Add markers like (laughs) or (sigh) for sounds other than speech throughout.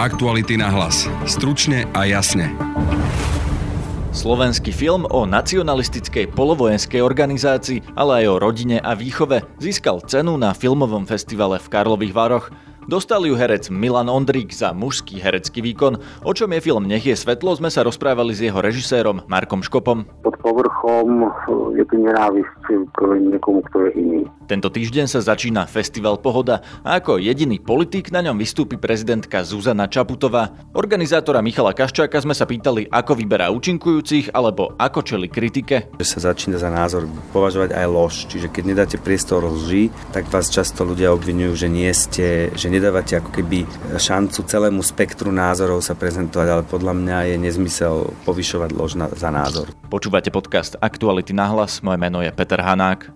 Aktuality na hlas. Stručne a jasne. Slovenský film o nacionalistickej polovojenskej organizácii, ale aj o rodine a výchove získal cenu na filmovom festivale v Karlových Varoch. Dostal ju herec Milan Ondrík za mužský herecký výkon. O čom je film Nech je svetlo, sme sa rozprávali s jeho režisérom Markom Škopom. Pod povrchom je tu nenávisť k niekomu, kto je iný. Tento týždeň sa začína Festival Pohoda a ako jediný politik na ňom vystúpi prezidentka Zuzana Čaputová. Organizátora Michala Kaščáka sme sa pýtali, ako vyberá účinkujúcich alebo ako čeli kritike. Že sa začína za názor považovať aj lož, čiže keď nedáte priestor lži, tak vás často ľudia obvinujú, že nie ste, že nedávate ako keby šancu celému spektru názorov sa prezentovať, ale podľa mňa je nezmysel povyšovať lož na, za názor. Počúvate podcast Aktuality na hlas, moje meno je Peter Hanák.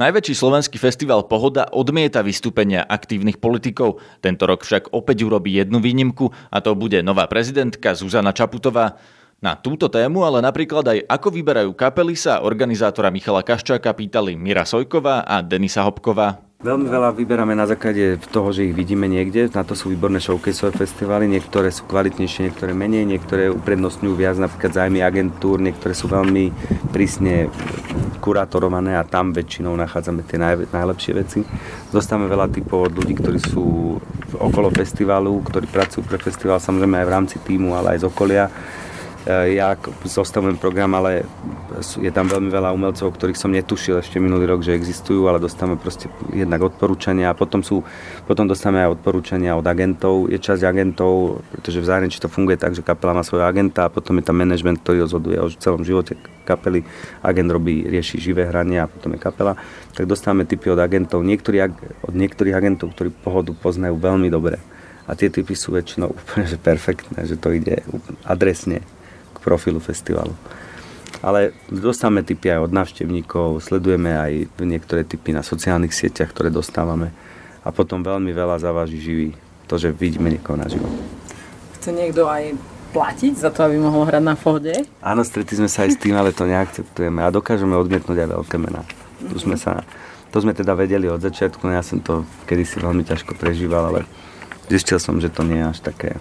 Najväčší slovenský festival Pohoda odmieta vystúpenia aktívnych politikov. Tento rok však opäť urobí jednu výnimku a to bude nová prezidentka Zuzana Čaputová. Na túto tému, ale napríklad aj ako vyberajú kapely sa organizátora Michala Kaščáka pýtali Mira Sojková a Denisa Hopková. Veľmi veľa vyberáme na základe toho, že ich vidíme niekde. Na to sú výborné showcaseové festivaly. Niektoré sú kvalitnejšie, niektoré menej, niektoré uprednostňujú viac napríklad zájmy agentúr, niektoré sú veľmi prísne kurátorované a tam väčšinou nachádzame tie naj, najlepšie veci. Dostávame veľa typov od ľudí, ktorí sú okolo festivalu, ktorí pracujú pre festival, samozrejme aj v rámci týmu, ale aj z okolia ja zostavujem program, ale je tam veľmi veľa umelcov, ktorých som netušil ešte minulý rok, že existujú, ale dostávame proste jednak odporúčania a potom, sú, potom dostávame aj odporúčania od agentov. Je časť agentov, pretože v zahraničí to funguje tak, že kapela má svojho agenta a potom je tam management, ktorý rozhoduje o celom živote kapely. Agent robí, rieši živé hranie a potom je kapela. Tak dostávame typy od agentov. Niektorí, od niektorých agentov, ktorí pohodu poznajú veľmi dobre. A tie typy sú väčšinou (laughs) úplne že perfektné, že to ide adresne profilu festivalu. Ale dostávame tipy aj od návštevníkov, sledujeme aj niektoré typy na sociálnych sieťach, ktoré dostávame a potom veľmi veľa zaváži živý to, že vidíme niekoho naživo. Chce niekto aj platiť za to, aby mohol hrať na fóde? Áno, stretli sme sa aj s tým, ale to neakceptujeme a dokážeme odmietnúť aj veľké mená. Tu sme sa, to sme teda vedeli od začiatku, no ja som to kedysi veľmi ťažko prežíval, ale zistil som, že to nie je až také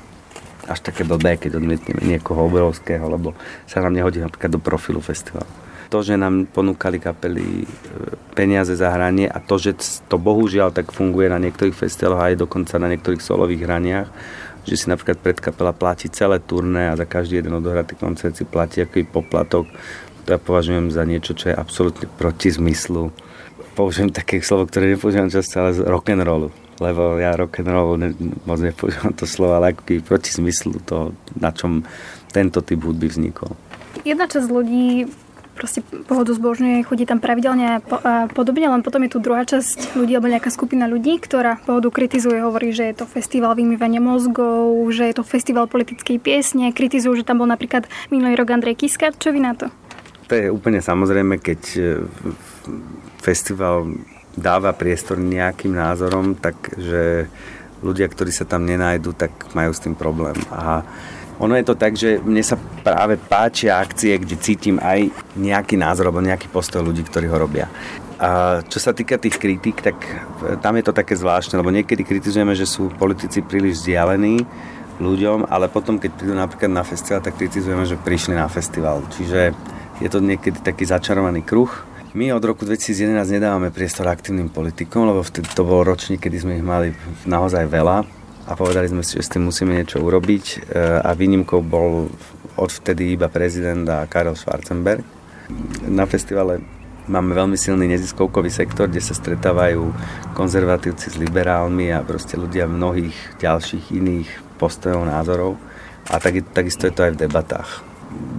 až také blbé, keď odmietneme niekoho obrovského, lebo sa nám nehodí napríklad do profilu festivalu. To, že nám ponúkali kapely e, peniaze za hranie a to, že to bohužiaľ tak funguje na niektorých festivaloch aj dokonca na niektorých solových hraniach, že si napríklad predkapela platí celé turné a za každý jeden odohratý koncert si platí aký poplatok, to ja považujem za niečo, čo je absolútne proti zmyslu. Použijem také slovo, ktoré nepoužívam často, ale z rock'n'rollu lebo ja rock and roll ne, moc nepoužívam to slovo, ale ako proti zmyslu to, na čom tento typ hudby vznikol. Jedna časť ľudí proste pohodu zbožňuje, chodí tam pravidelne a podobne, len potom je tu druhá časť ľudí alebo nejaká skupina ľudí, ktorá pohodu kritizuje, hovorí, že je to festival vymývania mozgov, že je to festival politickej piesne, kritizujú, že tam bol napríklad minulý rok Andrej Kiska. Čo vy na to? To je úplne samozrejme, keď e, festival dáva priestor nejakým názorom, takže ľudia, ktorí sa tam nenájdu, tak majú s tým problém. A ono je to tak, že mne sa práve páčia akcie, kde cítim aj nejaký názor alebo nejaký postoj ľudí, ktorí ho robia. A čo sa týka tých kritik, tak tam je to také zvláštne, lebo niekedy kritizujeme, že sú politici príliš vzdialení ľuďom, ale potom, keď prídu napríklad na festival, tak kritizujeme, že prišli na festival. Čiže je to niekedy taký začarovaný kruh my od roku 2011 nedávame priestor aktívnym politikom, lebo vtedy to bol ročník, kedy sme ich mali naozaj veľa a povedali sme si, že s tým musíme niečo urobiť e, a výnimkou bol odvtedy iba prezident a Karel Schwarzenberg. Na festivale máme veľmi silný neziskovkový sektor, kde sa stretávajú konzervatívci s liberálmi a proste ľudia mnohých ďalších iných postojov, názorov. A tak, takisto je to aj v debatách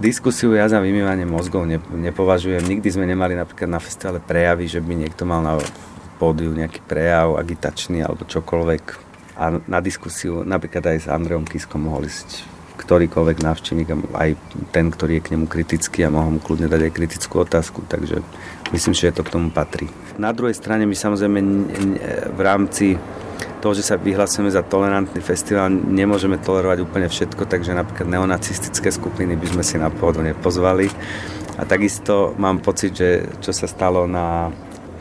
diskusiu ja za vymývanie mozgov nepovažujem. Nikdy sme nemali napríklad na festivale prejavy, že by niekto mal na pódiu nejaký prejav agitačný alebo čokoľvek. A na diskusiu napríklad aj s Andreom Kiskom mohol ísť ktorýkoľvek návštevník, aj ten, ktorý je k nemu kritický a mohol mu kľudne dať aj kritickú otázku, takže myslím, že to k tomu patrí. Na druhej strane my samozrejme v rámci to, že sa vyhlasujeme za tolerantný festival, nemôžeme tolerovať úplne všetko, takže napríklad neonacistické skupiny by sme si na pôdu nepozvali. A takisto mám pocit, že čo sa stalo na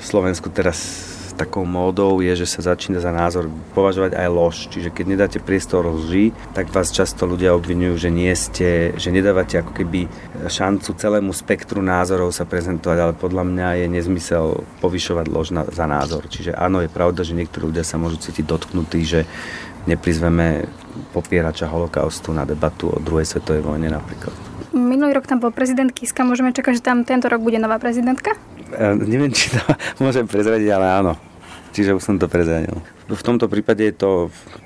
Slovensku teraz takou módou je, že sa začína za názor považovať aj lož. Čiže keď nedáte priestor lži, tak vás často ľudia obvinujú, že nie ste, že nedávate ako keby šancu celému spektru názorov sa prezentovať, ale podľa mňa je nezmysel povyšovať lož na, za názor. Čiže áno, je pravda, že niektorí ľudia sa môžu cítiť dotknutí, že neprizveme popierača holokaustu na debatu o druhej svetovej vojne napríklad. Minulý rok tam bol prezident Kiska, môžeme čakať, že tam tento rok bude nová prezidentka? Ja neviem, či to (laughs) môžem prezradiť, ale áno. Čiže už som to prezradil. V tomto prípade je to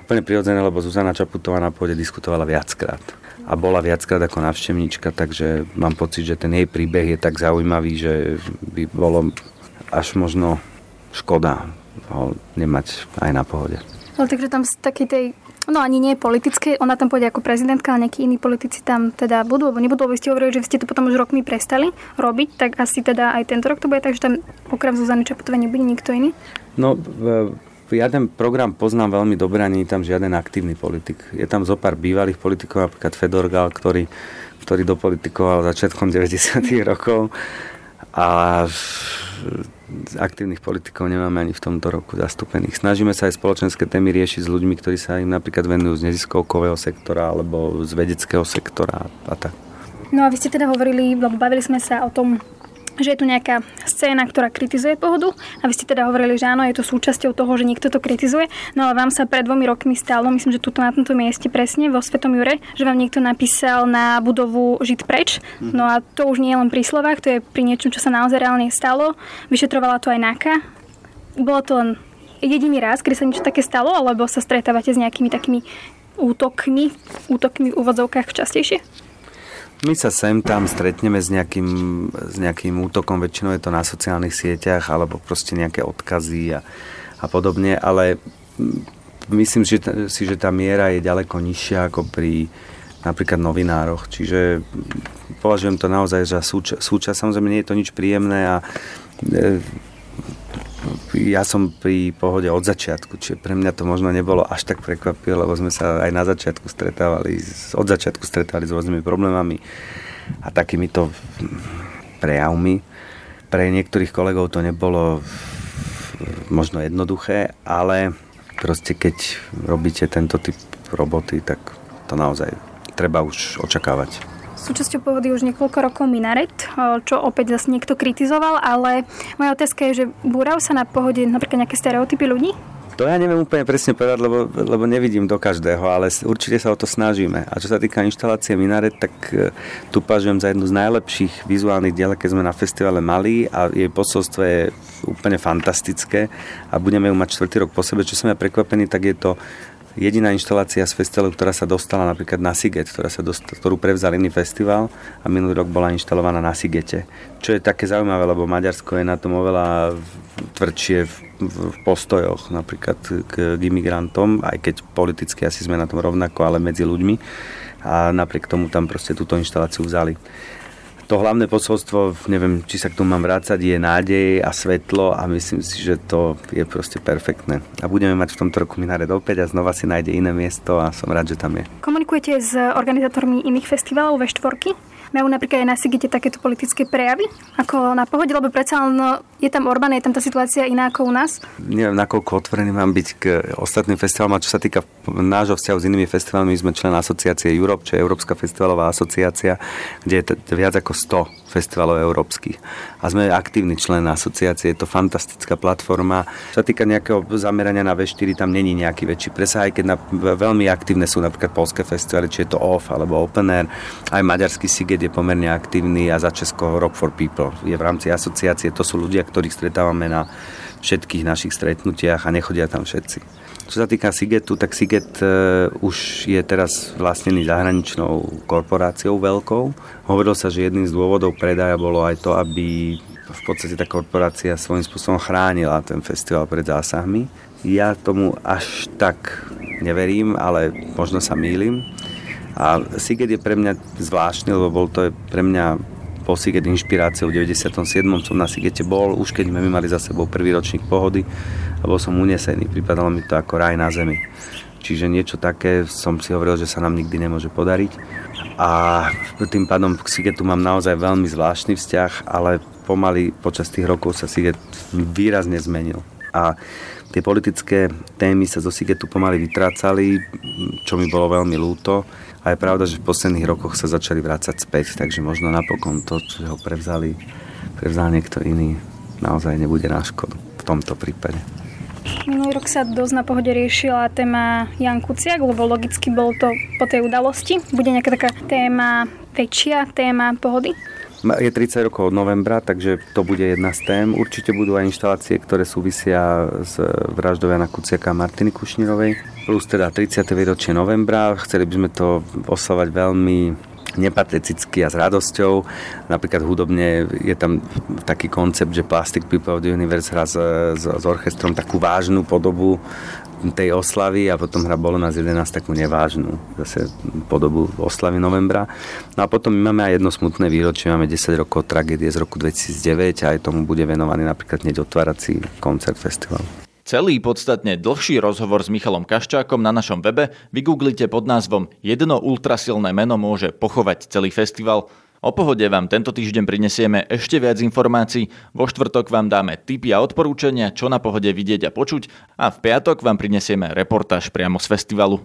úplne prirodzené, lebo Zuzana Čaputová na pôde diskutovala viackrát. A bola viackrát ako navštevníčka, takže mám pocit, že ten jej príbeh je tak zaujímavý, že by bolo až možno škoda ho nemať aj na pohode. No takže tam z takej tej No ani nie politické, ona tam pôjde ako prezidentka, ale nejakí iní politici tam teda budú, alebo nebudú, lebo ste hovorili, že ste to potom už rokmi prestali robiť, tak asi teda aj tento rok to bude, takže tam okrem Zuzany Čaputovej nebude nikto iný? No, ja ten program poznám veľmi dobre, ani tam žiaden aktívny politik. Je tam zo pár bývalých politikov, napríklad Fedor Gal, ktorý, ktorý dopolitikoval začiatkom 90. rokov a aktívnych politikov nemáme ani v tomto roku zastúpených. Snažíme sa aj spoločenské témy riešiť s ľuďmi, ktorí sa im napríklad venujú z neziskovkového sektora alebo z vedeckého sektora a tak. No a vy ste teda hovorili, lebo bavili sme sa o tom že je tu nejaká scéna, ktorá kritizuje pohodu. A vy ste teda hovorili, že áno, je to súčasťou toho, že niekto to kritizuje, no ale vám sa pred dvomi rokmi stalo, myslím, že tuto na tomto mieste presne vo Svetom Jure, že vám niekto napísal na budovu Žid preč, no a to už nie je len pri slovách, to je pri niečom, čo sa naozaj reálne stalo, vyšetrovala to aj NAKA, bolo to len jediný raz, kedy sa niečo také stalo, alebo sa stretávate s nejakými takými útokmi, útokmi v úvodzovkách častejšie? My sa sem tam stretneme s nejakým, s nejakým útokom, väčšinou je to na sociálnych sieťach alebo proste nejaké odkazy a, a podobne, ale myslím že, si, že tá miera je ďaleko nižšia ako pri napríklad novinároch, čiže považujem to naozaj za súčasť. Súča, samozrejme nie je to nič príjemné a e, ja som pri pohode od začiatku, čiže pre mňa to možno nebolo až tak prekvapivé, lebo sme sa aj na začiatku stretávali, od začiatku stretávali s rôznymi problémami a takýmito prejavmi. Pre niektorých kolegov to nebolo možno jednoduché, ale proste keď robíte tento typ roboty, tak to naozaj treba už očakávať. Súčasťou pohody už niekoľko rokov Minaret, čo opäť zase niekto kritizoval, ale moja otázka je, že búrajú sa na pohode napríklad nejaké stereotypy ľudí? To ja neviem úplne presne povedať, lebo, lebo nevidím do každého, ale určite sa o to snažíme. A čo sa týka inštalácie Minaret, tak e, tu považujem za jednu z najlepších vizuálnych diel, keď sme na festivale mali a jej posolstvo je úplne fantastické a budeme ju mať čtvrtý rok po sebe. Čo som ja prekvapený, tak je to jediná inštalácia z festivalu, ktorá sa dostala napríklad na Siget, ktorá sa dostala, ktorú prevzal iný festival a minulý rok bola inštalovaná na Sigete. Čo je také zaujímavé, lebo Maďarsko je na tom oveľa tvrdšie v, v postojoch napríklad k, k imigrantom, aj keď politicky asi sme na tom rovnako, ale medzi ľuďmi a napriek tomu tam proste túto inštaláciu vzali to hlavné posolstvo, neviem, či sa k tomu mám vrácať, je nádej a svetlo a myslím si, že to je proste perfektné. A budeme mať v tomto roku Minaret opäť a znova si nájde iné miesto a som rád, že tam je. Komunikujete s organizátormi iných festivalov ve štvorky? Majú napríklad aj na Sigete takéto politické prejavy, ako na pohode, lebo predsa no, je tam Orbán, je tam tá situácia iná ako u nás? Neviem, nakoľko otvorený mám byť k ostatným festivalom, a čo sa týka nášho vzťahu s inými festivalmi, my sme člen asociácie Europe, čo je Európska festivalová asociácia, kde je viac ako 100 festivalov európskych. A sme aktívny člen asociácie, je to fantastická platforma. Čo sa týka nejakého zamerania na V4, tam není nejaký väčší presah, aj keď na, veľmi aktívne sú napríklad polské festivaly, či je to OFF alebo Open Air. Aj maďarský Siget je pomerne aktívny a za Česko Rock for People. Je v rámci asociácie, to sú ľudia, ktorých stretávame na všetkých našich stretnutiach a nechodia tam všetci. Čo sa týka Sigetu, tak Siget uh, už je teraz vlastnený zahraničnou korporáciou veľkou. Hovorilo sa, že jedným z dôvodov predaja bolo aj to, aby v podstate tá korporácia svojím spôsobom chránila ten festival pred zásahmi. Ja tomu až tak neverím, ale možno sa mýlim. A Siget je pre mňa zvláštny, lebo bol to pre mňa po Siget inšpiráciou. V 97. som na Sigete bol, už keď sme mali za sebou prvý ročník pohody bol som unesený, pripadalo mi to ako raj na zemi. Čiže niečo také som si hovoril, že sa nám nikdy nemôže podariť. A tým pádom k Sigetu mám naozaj veľmi zvláštny vzťah, ale pomaly počas tých rokov sa Siget výrazne zmenil. a tie politické témy sa zo Sigetu pomaly vytrácali, čo mi bolo veľmi ľúto. A je pravda, že v posledných rokoch sa začali vrácať späť, takže možno napokon to, čo ho prevzali, prevzal niekto iný, naozaj nebude na škodu v tomto prípade. Minulý rok sa dosť na pohode riešila téma Jan Kuciak, lebo logicky bol to po tej udalosti. Bude nejaká taká téma väčšia, téma pohody? Je 30 rokov od novembra, takže to bude jedna z tém. Určite budú aj inštalácie, ktoré súvisia s vraždou Jana Kuciaka a Martiny Kušnírovej. Plus teda 30. výročie novembra. Chceli by sme to oslavať veľmi nepateticky a s radosťou. Napríklad hudobne je tam taký koncept, že Plastic People of the Universe hrá s, s, s orchestrom takú vážnu podobu tej oslavy a potom hra bolo nás 11 takú nevážnu zase podobu oslavy novembra. No a potom my máme aj jedno smutné výročie, máme 10 rokov tragédie z roku 2009 a aj tomu bude venovaný napríklad hneď otvárací koncert festivalu. Celý podstatne dlhší rozhovor s Michalom Kaščákom na našom webe vygooglite pod názvom Jedno ultrasilné meno môže pochovať celý festival. O pohode vám tento týždeň prinesieme ešte viac informácií, vo štvrtok vám dáme tipy a odporúčania, čo na pohode vidieť a počuť a v piatok vám prinesieme reportáž priamo z festivalu.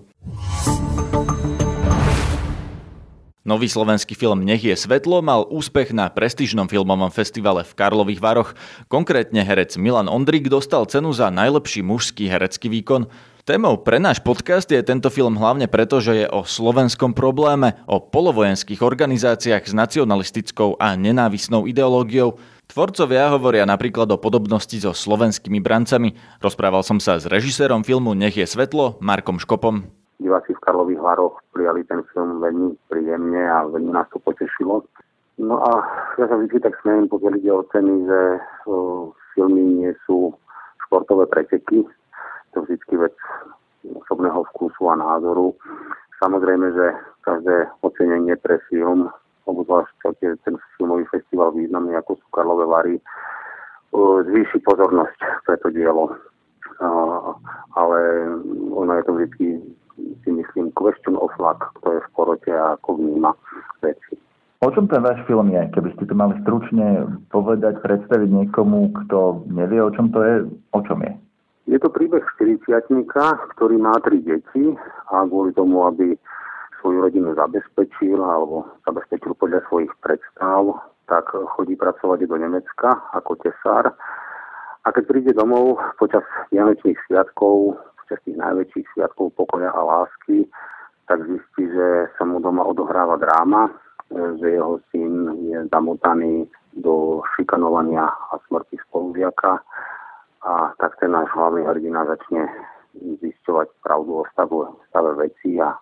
Nový slovenský film Nech je svetlo mal úspech na prestížnom filmovom festivale v Karlových Varoch. Konkrétne herec Milan Ondrik dostal cenu za najlepší mužský herecký výkon. Témou pre náš podcast je tento film hlavne preto, že je o slovenskom probléme, o polovojenských organizáciách s nacionalistickou a nenávisnou ideológiou. Tvorcovia hovoria napríklad o podobnosti so slovenskými brancami. Rozprával som sa s režisérom filmu Nech je svetlo, Markom Škopom diváci v Karlových Varoch prijali ten film veľmi príjemne a veľmi nás to potešilo. No a ja sa vždy tak smejem, pokiaľ ide o ceny, že o, filmy nie sú športové preteky. To vždy vec osobného vkusu a názoru. Samozrejme, že každé ocenenie pre film, obzvlášť keď ten filmový festival významný ako sú Karlové Vary, zvýši pozornosť pre to dielo. Ale ono je to vždy si myslím question of luck, kto je v porote a ako vníma veci. O čom ten váš film je? Keby ste to mali stručne povedať, predstaviť niekomu, kto nevie, o čom to je, o čom je? Je to príbeh 40 ktorý má tri deti a kvôli tomu, aby svoju rodinu zabezpečil alebo zabezpečil podľa svojich predstav, tak chodí pracovať do Nemecka ako tesár. A keď príde domov počas vianočných sviatkov, počas tých najväčších sviatkov pokoja a lásky, tak zistí, že sa mu doma odohráva dráma, že jeho syn je zamotaný do šikanovania a smrti spolužiaka a tak ten náš hlavný hrdina začne zisťovať pravdu o stave, stave veci a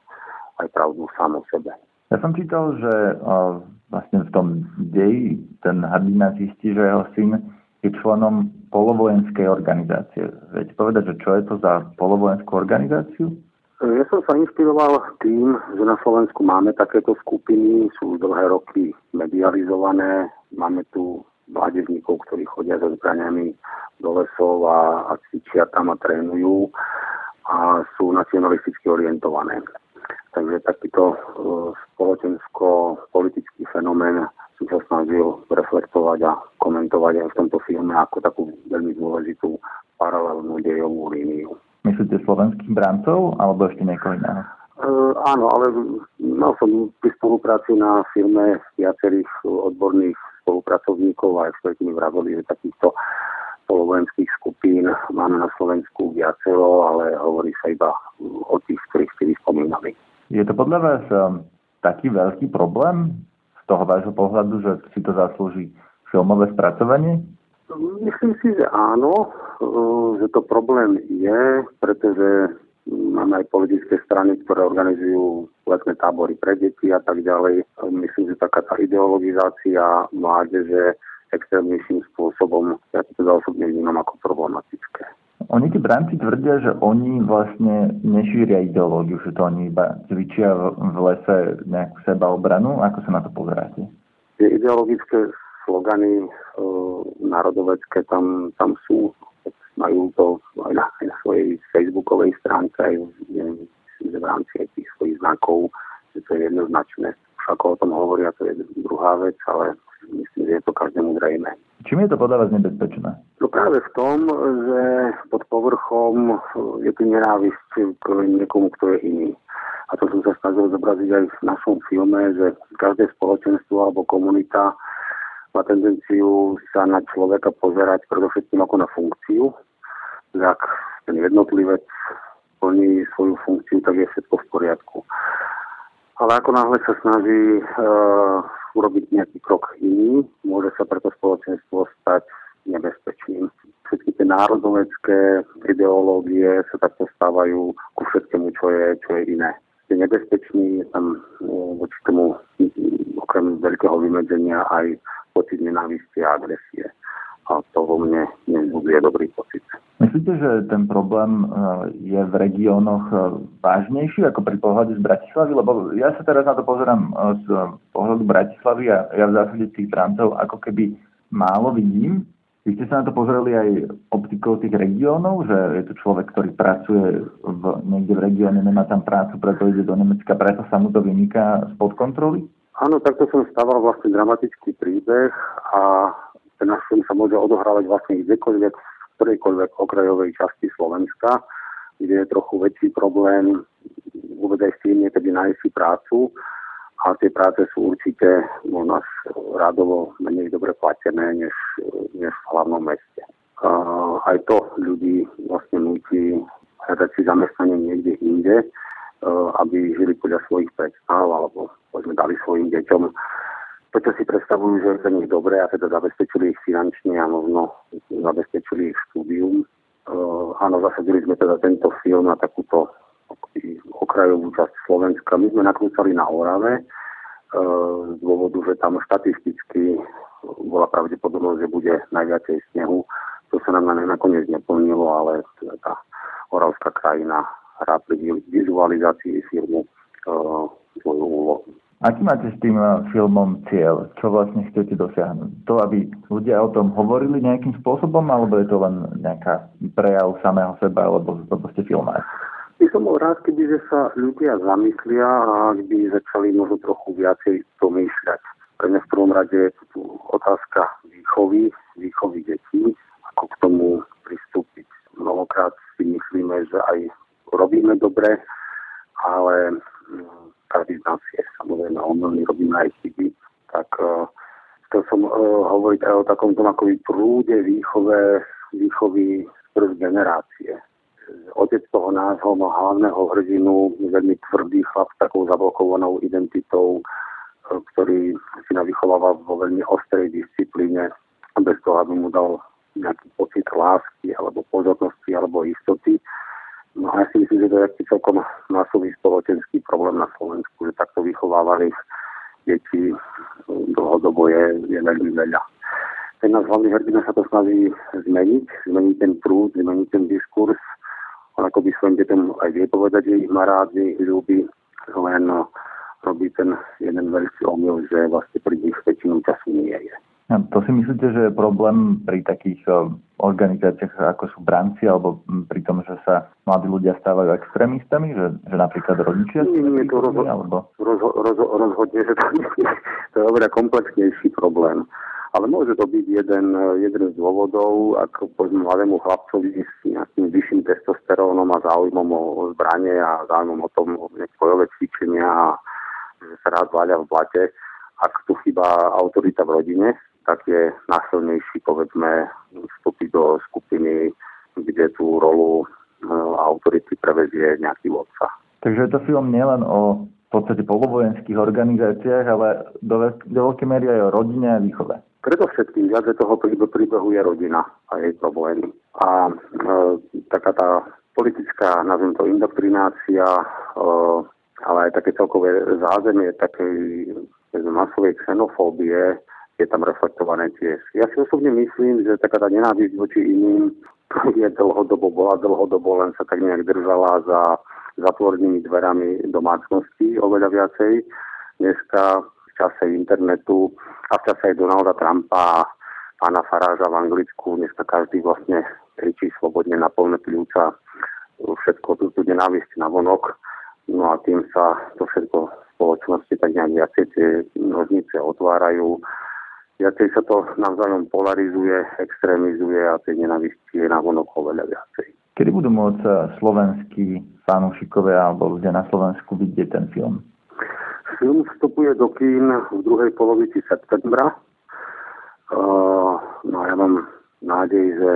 aj pravdu sám o sebe. Ja som čítal, že o, vlastne v tom deji ten hrdina zistí, že jeho syn je členom polovojenskej organizácie. Viete povedať, že čo je to za polovojenskú organizáciu? Ja som sa inšpiroval tým, že na Slovensku máme takéto skupiny, sú dlhé roky medializované, máme tu mládežníkov, ktorí chodia so zbraniami do lesov a, a cvičia tam a trénujú a sú nacionalisticky orientované. Takže takýto uh, spoločensko-politický fenomén som sa snažil reflektovať a komentovať aj v tomto filme ako takú veľmi dôležitú paralelnú dejovú líniu. Myslíte slovenských brancov alebo ešte niekoho iného? Uh, áno, ale mal som pri spolupráci na filme viacerých odborných spolupracovníkov a experti mi vravili, že takýchto polovojenských skupín máme na Slovensku viacero, ale hovorí sa iba o tých, ktorých ste vyspomínali. Je to podľa vás um, taký veľký problém toho vášho pohľadu, že si to zaslúži filmové spracovanie? Myslím si, že áno, že to problém je, pretože máme aj politické strany, ktoré organizujú letné tábory pre deti a tak ďalej. Myslím, že taká tá ideologizácia mládeže extrémnejším spôsobom, ja to teda osobne vnímam ako problematické. Oni tí branci tvrdia, že oni vlastne nešíria ideológiu, že to oni iba cvičia v lese nejakú sebaobranu. Ako sa na to pozeráte? Tie ideologické slogany e, národovecké tam, tam sú. Majú to aj na, aj na svojej facebookovej stránke, aj neviem, v rámci aj tých svojich znakov, že to je jednoznačné. Už ako o tom hovoria, to je druhá vec, ale myslím, že je to každému zrejme. Čím je to podľa vás nebezpečné? No práve v tom, že pod povrchom je tu nenávisť k niekomu, kto je iný. A to som sa snažil zobraziť aj v našom filme, že každé spoločenstvo alebo komunita má tendenciu sa na človeka pozerať predovšetkým ako na funkciu. Ak ten jednotlivec plní svoju funkciu, tak je všetko v poriadku. Ale ako náhle sa snaží uh, urobiť nejaký krok iný, môže sa preto spoločenstvo stať nebezpečným. Všetky tie národovecké ideológie sa takto stávajú ku všetkému, čo je, čo je iné. Je nebezpečný, je tam uh, voči tomu okrem veľkého vymedzenia aj pocit nenávisti a agresie. A to vo mne nezbuduje dobrý pocit. Myslíte, že ten problém e, je v regiónoch e, vážnejší ako pri pohľade z Bratislavy? Lebo ja sa teraz na to pozerám e, z pohľadu Bratislavy a ja v zásade tých Francov ako keby málo vidím. Vy ste sa na to pozreli aj optikou tých regiónov, že je to človek, ktorý pracuje v, niekde v regióne, nemá tam prácu, preto ide do Nemecka, preto sa mu to vyniká spod kontroly? Áno, takto som stával vlastne dramatický príbeh a ten náš film sa môže odohrávať vlastne kdekoľvek v ktorejkoľvek okrajovej časti Slovenska, kde je trochu väčší problém uvedaj si niekedy nájsť si prácu a tie práce sú určite u nás rádovo menej dobre platené než, než v hlavnom meste. A aj to ľudí vlastne nutí hľadať si zamestnanie niekde inde, aby žili podľa svojich predstav alebo povedzme dali svojim deťom to, čo si predstavujú, že je pre nich dobré a teda zabezpečili ich finančne a možno zabezpečili ich štúdium. Uh, áno, zasadili sme teda tento film na takúto okrajovú časť Slovenska. My sme nakrúcali na Orave uh, z dôvodu, že tam štatisticky bola pravdepodobnosť, že bude najviacej snehu. To sa nám nakoniec neplnilo, ale teda tá oravská krajina rád pri vizualizácii filmu uh, svoju úlohu. Aký máte s tým eh, filmom cieľ? Čo vlastne chcete dosiahnuť? To, aby ľudia o tom hovorili nejakým spôsobom, alebo je to len nejaká prejav samého seba, alebo to proste filmáč? By som bol rád, keby že sa ľudia zamyslia a by začali možno trochu viacej pomýšľať. Pre mňa v prvom rade je tu otázka výchovy, výchovy detí, ako k tomu pristúpiť. Mnohokrát si myslíme, že aj robíme dobre, ale každý z nás je samozrejme omylný, robíme aj chyby, tak uh, chcel som uh, hovoriť aj o takom akoby prúde výchove, výchovy prv generácie. Otec toho nášho hlavného hrdinu, veľmi tvrdý chlap s takou zablokovanou identitou, uh, ktorý si navychováva vo veľmi ostrej disciplíne, bez toho, aby mu dal nejaký pocit lásky alebo pozornosti alebo istoty No a ja si myslím, že to je celkom masový spoločenský problém na Slovensku, že takto vychovávali deti dlhodobo je, je veľmi veľa. Ten náš hlavný hrdina sa to snaží zmeniť, zmeniť ten prúd, zmeniť ten diskurs. On ako by svojim deťom aj vie povedať, že ich má rád, že ich ľúbi, len robí ten jeden veľký omyl, že vlastne pri nich väčšinu času nie je. To si myslíte, že je problém pri takých eh, organizáciách, ako sú branci, alebo hm, pri tom, že sa mladí ľudia stávajú extrémistami, že, že napríklad rodičia? Nie, nie, to rozho- alebo... rozho- rozho- rozhodne, že to, to je oveľa komplexnejší problém. Ale môže to byť jeden, jeden z dôvodov, ako povedzme mladému chlapcovi s nejakým vyšším testosterónom a záujmom o zbranie a záujmom o tom o bojové cvičenia a že sa rád váľa v blate, ak tu chýba autorita v rodine, tak je násilnejší, povedzme, vstúpiť do skupiny, kde tú rolu e, autority prevezie nejaký vodca. Takže je to film nielen o v podstate polovojenských organizáciách, ale do, do veľkej miery aj o rodine a výchove. všetkým viac toho príbehu je rodina a jej problémy. A e, taká tá politická, nazviem to, indoktrinácia, e, ale aj také celkové zázemie takej masovej xenofóbie je tam reflektované tiež. Ja si osobne myslím, že taká tá nenávisť voči iným je dlhodobo, bola dlhodobo, len sa tak nejak držala za zatvorenými dverami domácnosti oveľa viacej. Dneska v čase internetu a v čase aj Donalda Trumpa a pána Faráža v Anglicku, dneska každý vlastne kričí slobodne na plné pľúca všetko tú, tú nenávisť na vonok. No a tým sa to všetko v spoločnosti tak nejak viacej tie nožnice otvárajú viacej sa to navzájom polarizuje, extrémizuje a tej nenavisti je na vonok oveľa viacej. Kedy budú môcť slovenskí fanúšikovia alebo ľudia na Slovensku vidieť ten film? Film vstupuje do kín v druhej polovici septembra. No a ja mám nádej, že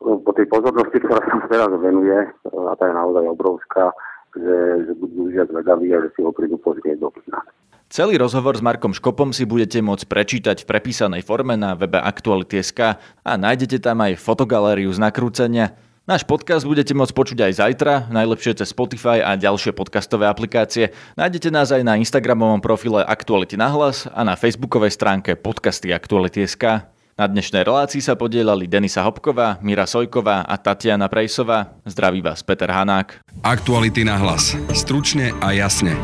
po tej pozornosti, ktorá sa teraz venuje, a tá je naozaj obrovská, že, že budú ľudia zvedaví a že si ho prídu pozrieť do kina. Celý rozhovor s Markom Škopom si budete môcť prečítať v prepísanej forme na webe Aktuality.sk a nájdete tam aj fotogalériu z nakrúcenia. Náš podcast budete môcť počuť aj zajtra, najlepšie cez Spotify a ďalšie podcastové aplikácie. Nájdete nás aj na Instagramovom profile Aktuality na hlas a na facebookovej stránke podcasty Aktuality.sk. Na dnešnej relácii sa podielali Denisa Hopková, Mira Sojková a Tatiana Prejsová. Zdraví vás Peter Hanák. Aktuality na hlas. Stručne a jasne.